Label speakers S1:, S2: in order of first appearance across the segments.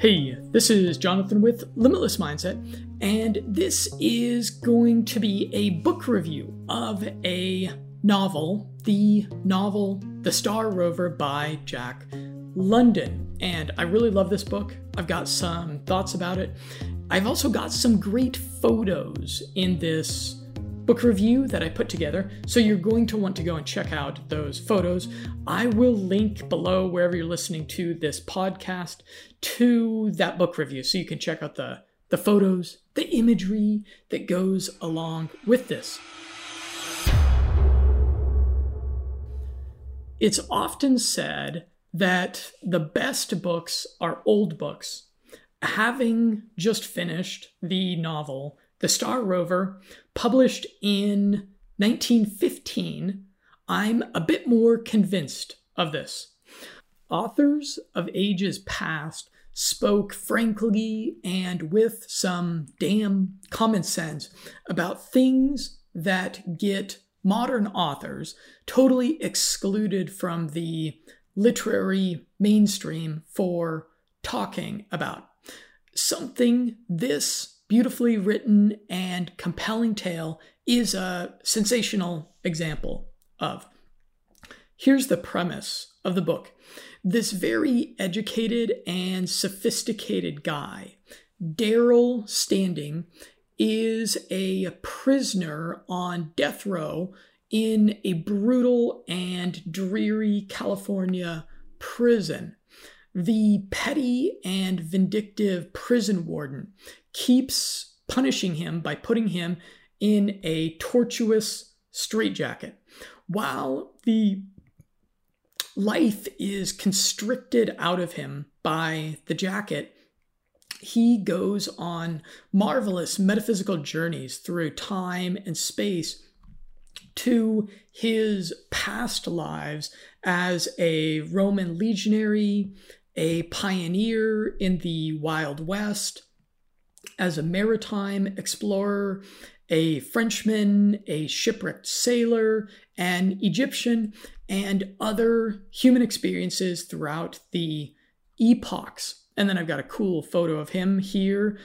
S1: Hey, this is Jonathan with Limitless Mindset, and this is going to be a book review of a novel, the novel The Star Rover by Jack London. And I really love this book. I've got some thoughts about it. I've also got some great photos in this book review that I put together. So you're going to want to go and check out those photos. I will link below wherever you're listening to this podcast to that book review so you can check out the the photos, the imagery that goes along with this. It's often said that the best books are old books. Having just finished the novel the Star Rover, published in 1915, I'm a bit more convinced of this. Authors of ages past spoke frankly and with some damn common sense about things that get modern authors totally excluded from the literary mainstream for talking about. Something this beautifully written and compelling tale is a sensational example of. Here's the premise of the book this very educated and sophisticated guy, Darrell Standing, is a prisoner on death row in a brutal and dreary California prison. The petty and vindictive prison warden keeps punishing him by putting him in a tortuous straitjacket. While the life is constricted out of him by the jacket he goes on marvelous metaphysical journeys through time and space to his past lives as a Roman legionary, a pioneer in the Wild West, as a maritime explorer, a Frenchman, a shipwrecked sailor, an Egyptian, and other human experiences throughout the epochs. And then I've got a cool photo of him here.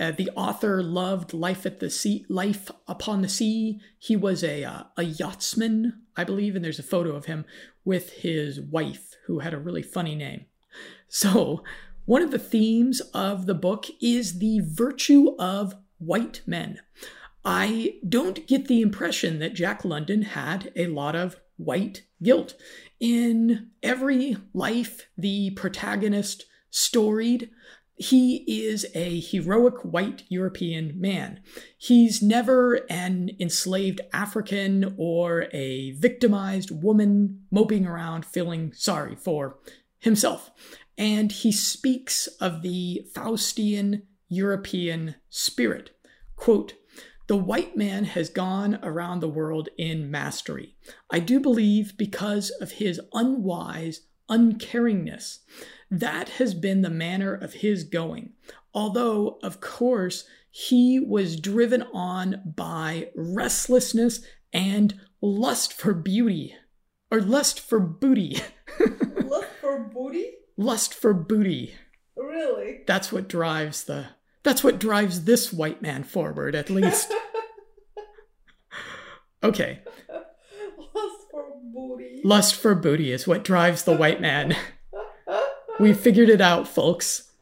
S1: Uh, the author loved life at the sea, life upon the sea. He was a uh, a yachtsman, I believe, and there's a photo of him with his wife, who had a really funny name. So one of the themes of the book is the virtue of white men. I don't get the impression that Jack London had a lot of white guilt. In every life the protagonist storied, he is a heroic white European man. He's never an enslaved African or a victimized woman moping around feeling sorry for himself and he speaks of the Faustian European spirit. Quote, the white man has gone around the world in mastery. I do believe because of his unwise uncaringness. That has been the manner of his going. Although, of course, he was driven on by restlessness and lust for beauty, or lust for booty.
S2: lust for booty?
S1: Lust for booty.
S2: Really?
S1: That's what drives the that's what drives this white man forward at least. okay.
S2: Lust for booty.
S1: Lust for booty is what drives the white man. we figured it out, folks.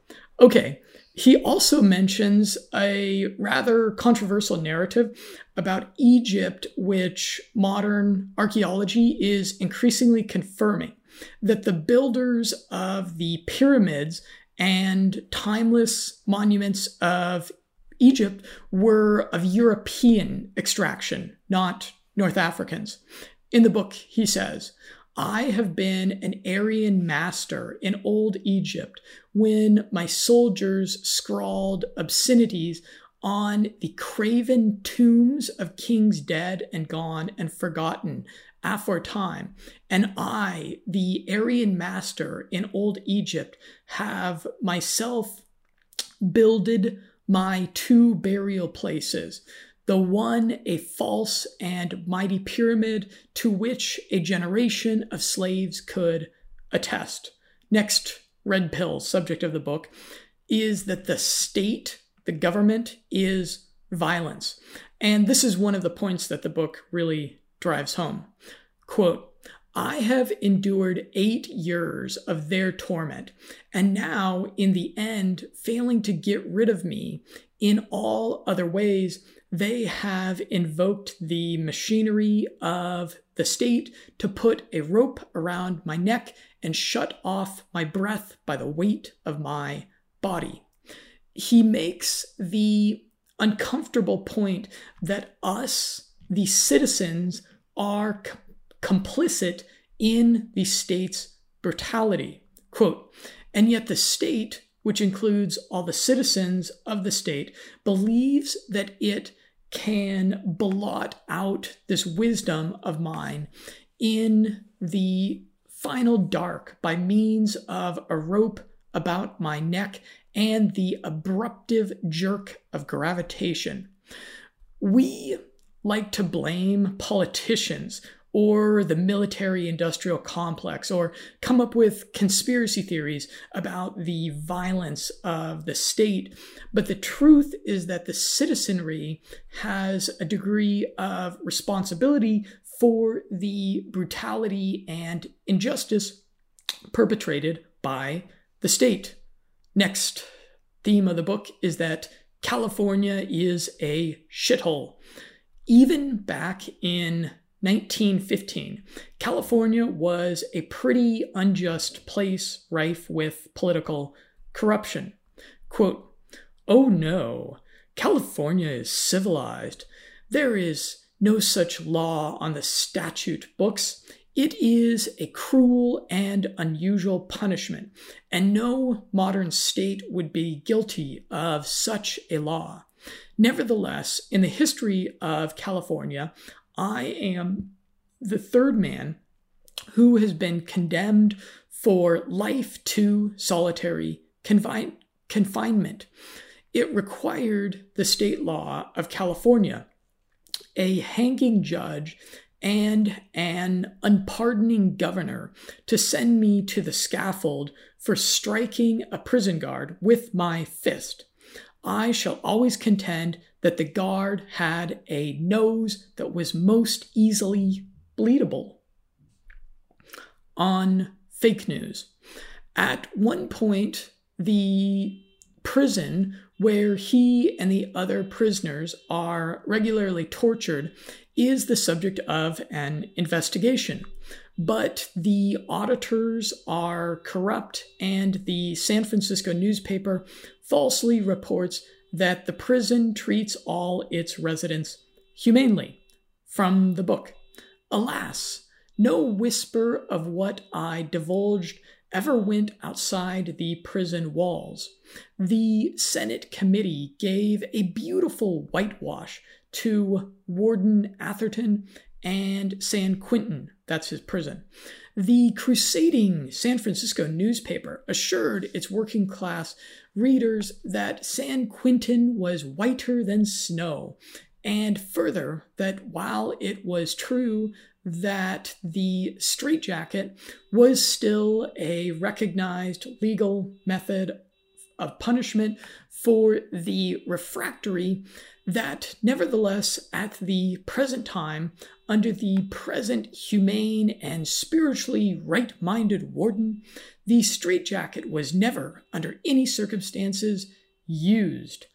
S1: Okay. He also mentions a rather controversial narrative about Egypt, which modern archaeology is increasingly confirming that the builders of the pyramids and timeless monuments of Egypt were of European extraction, not North Africans. In the book, he says, I have been an Aryan master in old Egypt when my soldiers scrawled obscenities on the craven tombs of kings dead and gone and forgotten aforetime. And I, the Aryan master in old Egypt, have myself builded my two burial places. The one a false and mighty pyramid to which a generation of slaves could attest. Next red pill, subject of the book. is that the state, the government, is violence. And this is one of the points that the book really drives home. Quote, I have endured eight years of their torment, and now, in the end, failing to get rid of me in all other ways, they have invoked the machinery of the state to put a rope around my neck and shut off my breath by the weight of my body. He makes the uncomfortable point that us, the citizens, are complicit in the state's brutality. Quote, and yet the state, which includes all the citizens of the state, believes that it can blot out this wisdom of mine in the final dark by means of a rope about my neck and the abruptive jerk of gravitation. We like to blame politicians or the military industrial complex or come up with conspiracy theories about the violence of the state. But the truth is that the citizenry has a degree of responsibility for the brutality and injustice perpetrated by the state. Next theme of the book is that California is a shithole. Even back in 1915, California was a pretty unjust place rife with political corruption. Quote, Oh no, California is civilized. There is no such law on the statute books. It is a cruel and unusual punishment, and no modern state would be guilty of such a law. Nevertheless, in the history of California, I am the third man who has been condemned for life to solitary confine- confinement. It required the state law of California, a hanging judge, and an unpardoning governor to send me to the scaffold for striking a prison guard with my fist. I shall always contend that the guard had a nose that was most easily bleedable. On fake news. At one point, the prison where he and the other prisoners are regularly tortured is the subject of an investigation. But the auditors are corrupt, and the San Francisco newspaper falsely reports that the prison treats all its residents humanely. From the book. Alas, no whisper of what I divulged ever went outside the prison walls. The Senate committee gave a beautiful whitewash to Warden Atherton and San Quentin, that's his prison. The crusading San Francisco newspaper assured its working class readers that San Quentin was whiter than snow, and further, that while it was true that the straitjacket was still a recognized legal method of punishment for the refractory, that nevertheless, at the present time, under the present humane and spiritually right minded warden, the straitjacket was never, under any circumstances, used.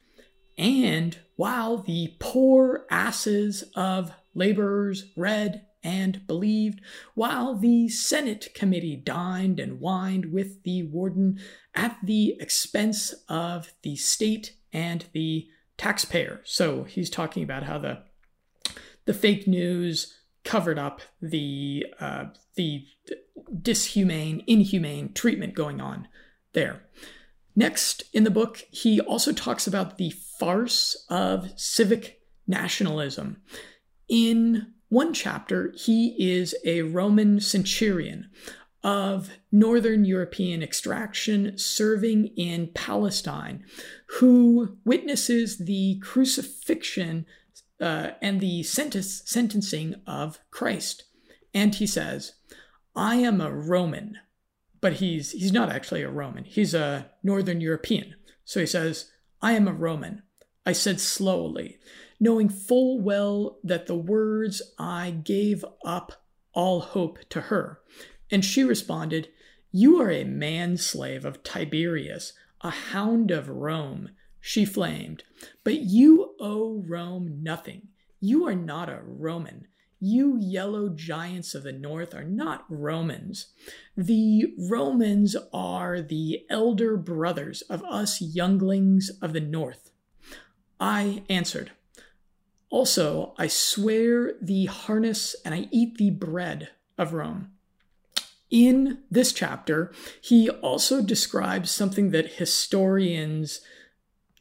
S1: And while the poor asses of laborers read and believed, while the Senate committee dined and wined with the warden at the expense of the state and the taxpayer. So he's talking about how the the fake news covered up the uh, the dishumane, inhumane treatment going on there. Next in the book, he also talks about the farce of civic nationalism. In one chapter, he is a Roman centurion of Northern European extraction serving in Palestine who witnesses the crucifixion uh, and the sentence, sentencing of Christ. And he says, I am a Roman, but he's, he's not actually a Roman, he's a Northern European. So he says, I am a Roman. I said slowly, knowing full well that the words I gave up all hope to her. And she responded, You are a manslave of Tiberius, a hound of Rome. She flamed, But you owe Rome nothing. You are not a Roman. You yellow giants of the north are not Romans. The Romans are the elder brothers of us younglings of the north. I answered, Also, I swear the harness and I eat the bread of Rome. In this chapter, he also describes something that historians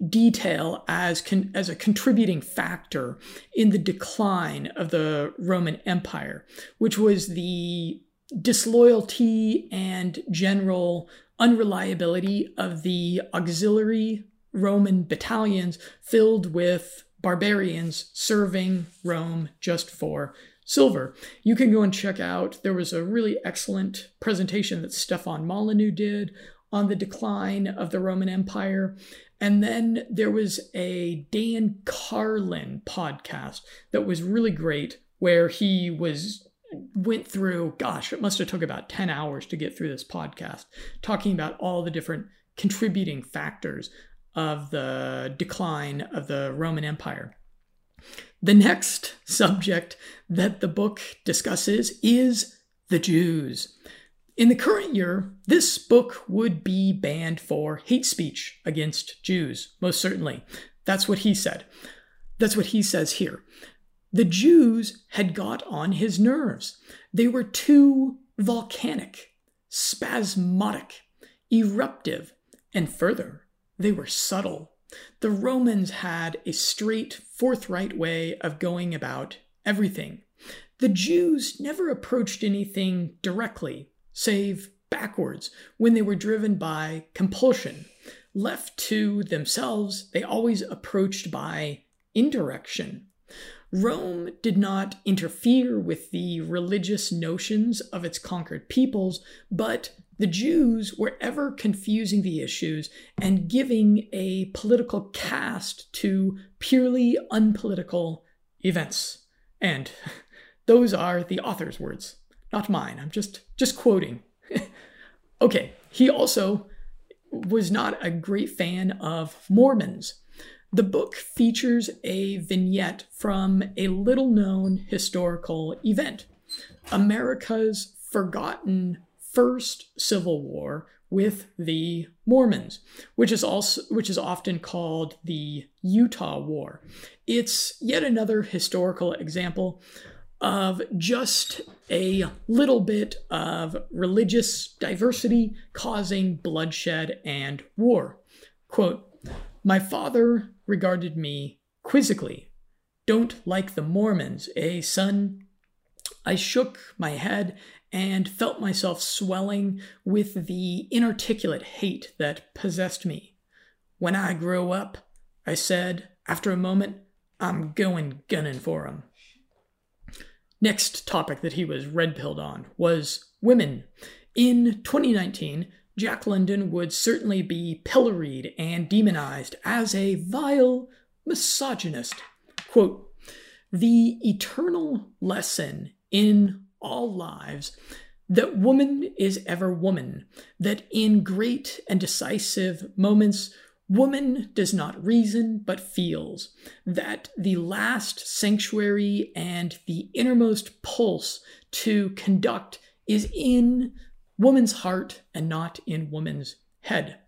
S1: detail as con- as a contributing factor in the decline of the Roman Empire, which was the disloyalty and general unreliability of the auxiliary Roman battalions filled with barbarians serving Rome just for silver. You can go and check out, there was a really excellent presentation that Stefan Molyneux did on the decline of the Roman Empire. And then there was a Dan Carlin podcast that was really great where he was went through gosh it must have took about 10 hours to get through this podcast talking about all the different contributing factors of the decline of the Roman Empire. The next subject that the book discusses is the Jews. In the current year, this book would be banned for hate speech against Jews, most certainly. That's what he said. That's what he says here. The Jews had got on his nerves. They were too volcanic, spasmodic, eruptive, and further, they were subtle. The Romans had a straight, forthright way of going about everything. The Jews never approached anything directly save backwards when they were driven by compulsion. Left to themselves, they always approached by indirection. Rome did not interfere with the religious notions of its conquered peoples, but the Jews were ever confusing the issues and giving a political cast to purely unpolitical events. And those are the author's words not mine. I'm just just quoting. okay, he also was not a great fan of Mormons. The book features a vignette from a little known historical event America's forgotten first civil war with the Mormons, which is also which is often called the Utah War. It's yet another historical example of just a little bit of religious diversity causing bloodshed and war. Quote, My father regarded me quizzically. Don't like the Mormons, eh, son? I shook my head and felt myself swelling with the inarticulate hate that possessed me. When I grow up, I said, after a moment, I'm going gunning for 'em. Next topic that he was red pilled on was women. In 2019, Jack London would certainly be pilloried and demonized as a vile misogynist. Quote, the eternal lesson in all lives that woman is ever woman, that in great and decisive moments Woman does not reason but feels that the last sanctuary and the innermost pulse to conduct is in woman's heart and not in woman's head.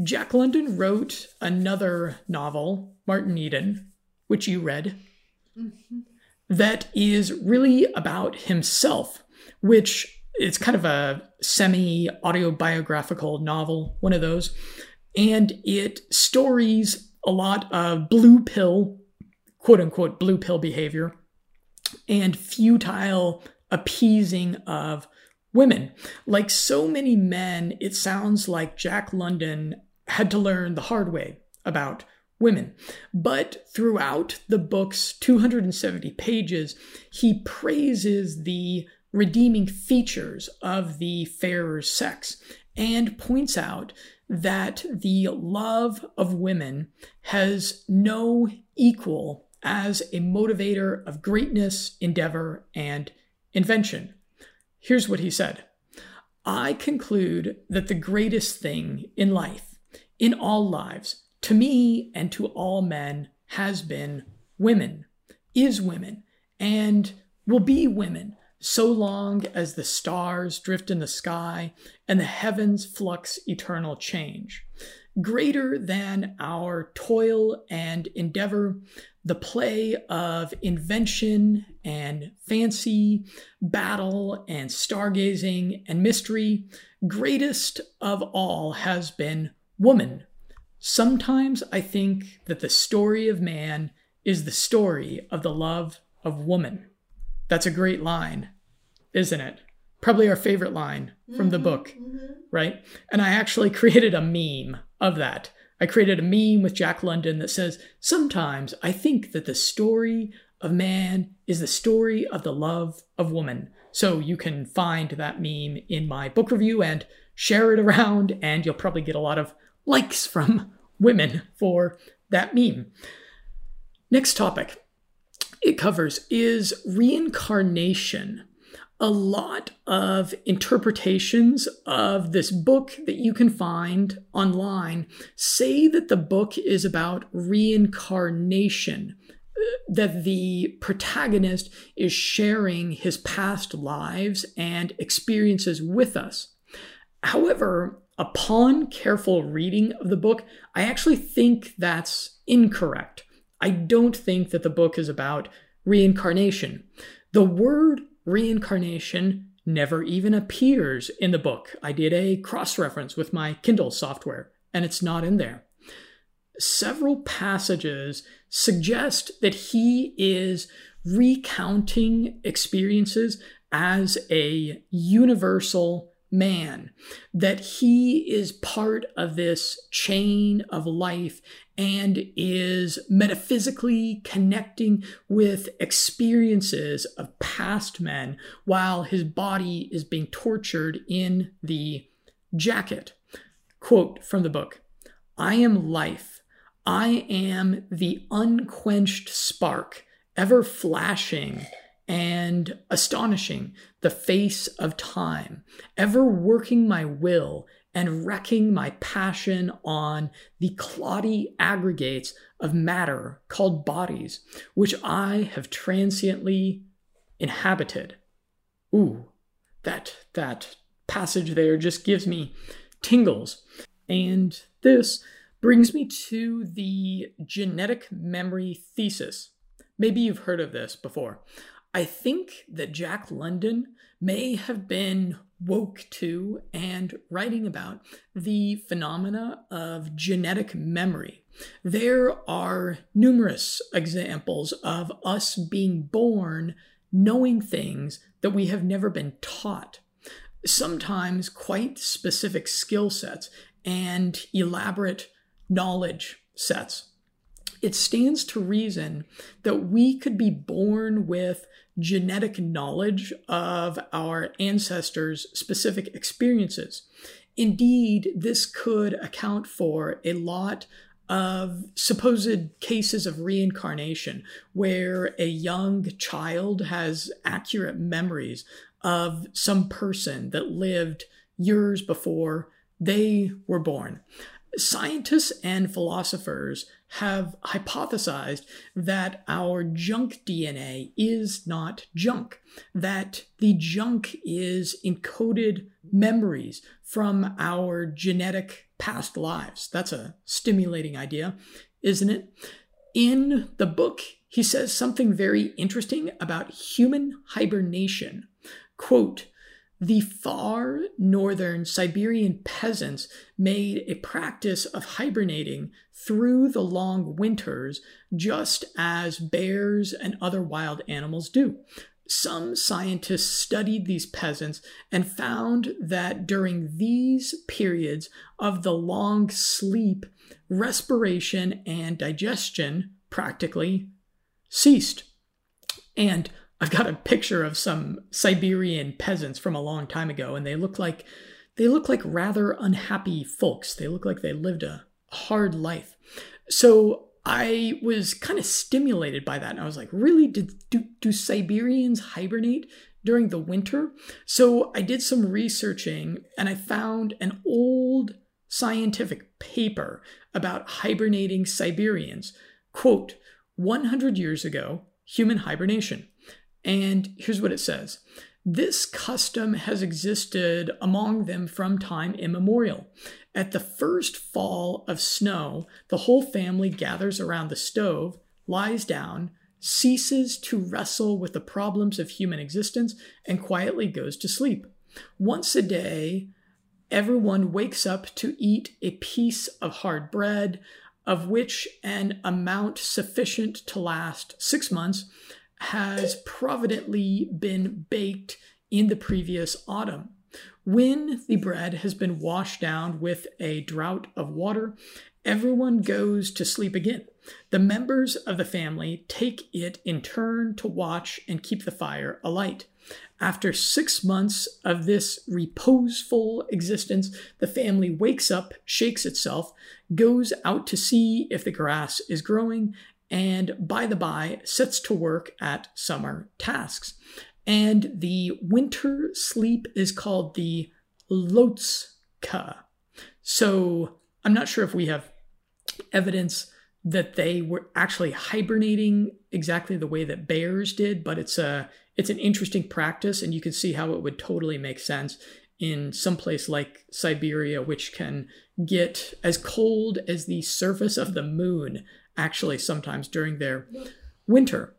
S1: Jack London wrote another novel, Martin Eden, which you read, mm-hmm. That is really about himself, which it's kind of a semi autobiographical novel, one of those and it stories a lot of blue pill, quote unquote, blue pill behavior and futile appeasing of women. Like so many men, it sounds like Jack London had to learn the hard way about women. But throughout the book's 270 pages, he praises the redeeming features of the fairer sex and points out that the love of women has no equal as a motivator of greatness, endeavor, and invention. Here's what he said I conclude that the greatest thing in life, in all lives, to me and to all men, has been women, is women, and will be women so long as the stars drift in the sky and the heavens flux eternal change. Greater than our toil and endeavor, the play of invention and fancy, battle and stargazing and mystery, greatest of all has been woman. Sometimes I think that the story of man is the story of the love of woman. That's a great line, isn't it? Probably our favorite line from the mm-hmm, book, mm-hmm. right? And I actually created a meme of that. I created a meme with Jack London that says, Sometimes I think that the story of man is the story of the love of woman. So you can find that meme in my book review and share it around, and you'll probably get a lot of likes from women for that meme. Next topic it covers is reincarnation. A lot of interpretations of this book that you can find online say that the book is about reincarnation, uh, that the protagonist is sharing his past lives and experiences with us. However, upon careful reading of the book, I actually think that's incorrect. I don't think that the book is about reincarnation. The word reincarnation never even appears in the book. I did a cross reference with my Kindle software, and it's not in there. Several passages suggest that he is recounting experiences as a universal man, that he is part of this chain of life and is metaphysically connecting with experiences of past men while his body is being tortured in the jacket. Quote from the book I am life. I am the unquenched spark, ever flashing and astonishing, the face of time, ever working my will and wrecking my passion on the cloddy aggregates of matter called bodies, which I have transiently inhabited. Ooh, that that passage there just gives me tingles. And this brings me to the genetic memory thesis. Maybe you've heard of this before. I think that Jack London may have been woke to and writing about the phenomena of genetic memory. There are numerous examples of us being born knowing things that we have never been taught. Sometimes quite specific skill sets and elaborate knowledge sets. It stands to reason that we could be born with genetic knowledge of our ancestors' specific experiences. Indeed, this could account for a lot of supposed cases of reincarnation where a young child has accurate memories of some person that lived years before they were born. Scientists and philosophers have hypothesized that our junk DNA is not junk, that the junk is encoded memories from our genetic past lives. That's a stimulating idea, isn't it? In the book, he says something very interesting about human hibernation. Quote, the far northern Siberian peasants made a practice of hibernating through the long winters, just as bears and other wild animals do. Some scientists studied these peasants and found that during these periods of the long sleep, respiration and digestion practically ceased. And I've got a picture of some Siberian peasants from a long time ago, and they look like they look like rather unhappy folks. They look like they lived a hard life. So I was kind of stimulated by that. And I was like, really? Did, do, do Siberians hibernate during the winter? So I did some researching and I found an old scientific paper about hibernating Siberians. Quote, 100 years ago, human hibernation. And here's what it says This custom has existed among them from time immemorial. At the first fall of snow, the whole family gathers around the stove, lies down, ceases to wrestle with the problems of human existence, and quietly goes to sleep. Once a day, everyone wakes up to eat a piece of hard bread, of which an amount sufficient to last six months has providently been baked in the previous autumn. When the bread has been washed down with a draught of water, everyone goes to sleep again. The members of the family take it in turn to watch and keep the fire alight. After six months of this reposeful existence, the family wakes up, shakes itself, goes out to see if the grass is growing, and by the by, sets to work at summer tasks. And the winter sleep is called the Lotska. So I'm not sure if we have evidence that they were actually hibernating exactly the way that bears did, but it's a it's an interesting practice, and you can see how it would totally make sense in some place like Siberia, which can get as cold as the surface of the moon, actually, sometimes during their winter.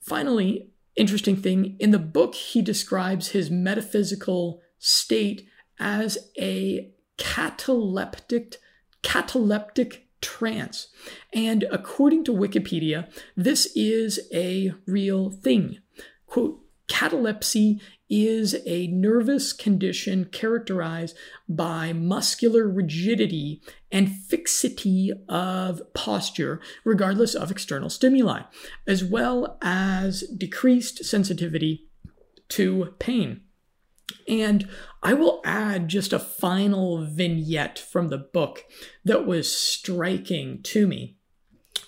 S1: Finally, interesting thing in the book, he describes his metaphysical state as a cataleptic, cataleptic trance. And according to Wikipedia, this is a real thing. Quote, catalepsy is a nervous condition characterized by muscular rigidity and fixity of posture, regardless of external stimuli, as well as decreased sensitivity to pain. And I will add just a final vignette from the book that was striking to me.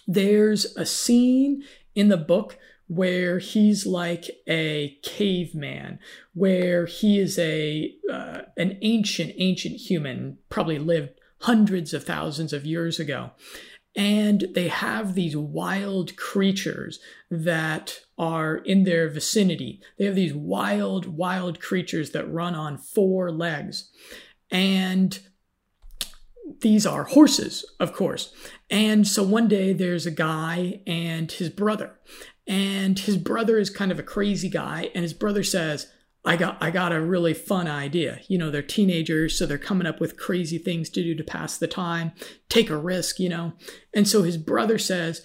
S1: There's a scene in the book where he's like a caveman, where he is a uh, an ancient ancient human, probably lived hundreds of thousands of years ago, and they have these wild creatures that are in their vicinity. They have these wild, wild creatures that run on four legs. And these are horses, of course. And so one day there's a guy and his brother. And his brother is kind of a crazy guy. And his brother says, I got I got a really fun idea. You know, they're teenagers, so they're coming up with crazy things to do to pass the time, take a risk, you know. And so his brother says,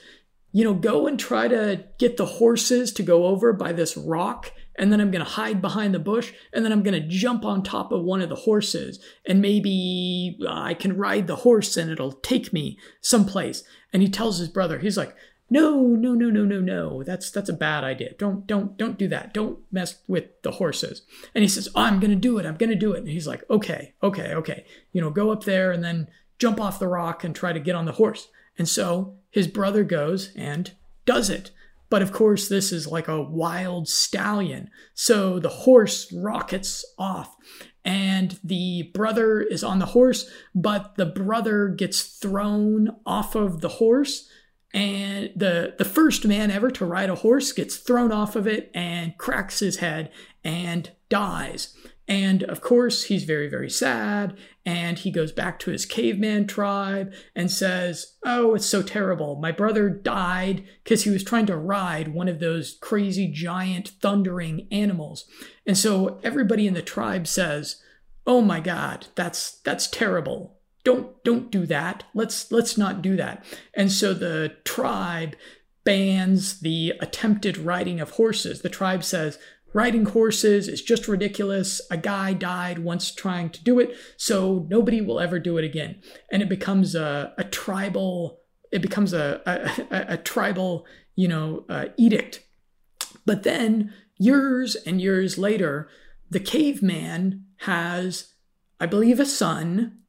S1: you know, go and try to get the horses to go over by this rock, and then I'm going to hide behind the bush, and then I'm going to jump on top of one of the horses, and maybe uh, I can ride the horse and it'll take me someplace. And he tells his brother, he's like, no no no no no no. That's that's a bad idea. Don't don't don't do that. Don't mess with the horses. And he says oh, i'm gonna do it. I'm gonna do it. And he's like okay okay okay. You know go up there and then jump off the rock and try to get on the horse. And so his brother goes and does it. But of course this is like a wild stallion. So the horse rockets off and the brother is on the horse but the brother gets thrown off of the horse and the the first man ever to ride a horse gets thrown off of it and cracks his head and dies. And of course, he's very, very sad. And he goes back to his caveman tribe and says, Oh, it's so terrible. My brother died because he was trying to ride one of those crazy, giant, thundering animals. And so everybody in the tribe says, Oh my God, that's, that's terrible don't don't do that. Let's let's not do that. And so the tribe bans the attempted riding of horses. The tribe says riding horses is just ridiculous. A guy died once trying to do it so nobody will ever do it again. And it becomes a, a tribal it becomes a, a, a tribal you know uh, edict. But then years and years later the caveman has I believe, a son,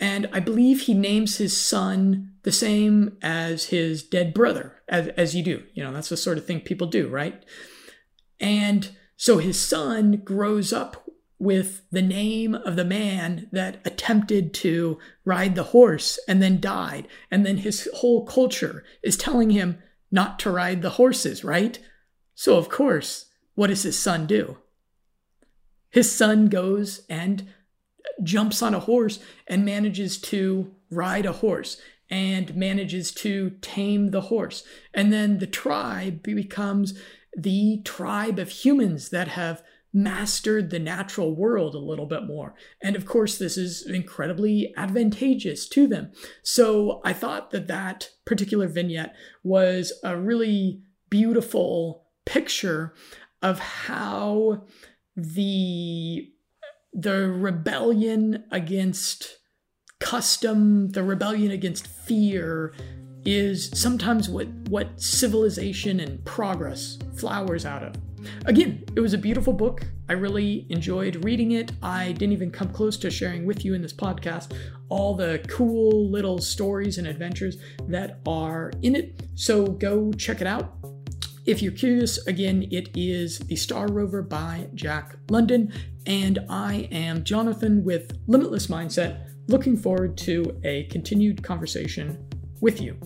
S1: and I believe he names his son the same as his dead brother, as, as you do. You know, that's the sort of thing people do, right? And so his son grows up with the name of the man that attempted to ride the horse and then died. And then his whole culture is telling him not to ride the horses, right? So, of course, what does his son do? His son goes and jumps on a horse and manages to ride a horse and manages to tame the horse. And then the tribe becomes the tribe of humans that have mastered the natural world a little bit more. And of course, this is incredibly advantageous to them. So I thought that that particular vignette was a really beautiful picture of how the the rebellion against custom, the rebellion against fear is sometimes what what civilization and progress flowers out of. Again, it was a beautiful book. I really enjoyed reading it. I didn't even come close to sharing with you in this podcast all the cool little stories and adventures that are in it. So go check it out. If you're curious, again, it is The Star Rover by Jack London, and I am Jonathan with Limitless Mindset, looking forward to a continued conversation with you.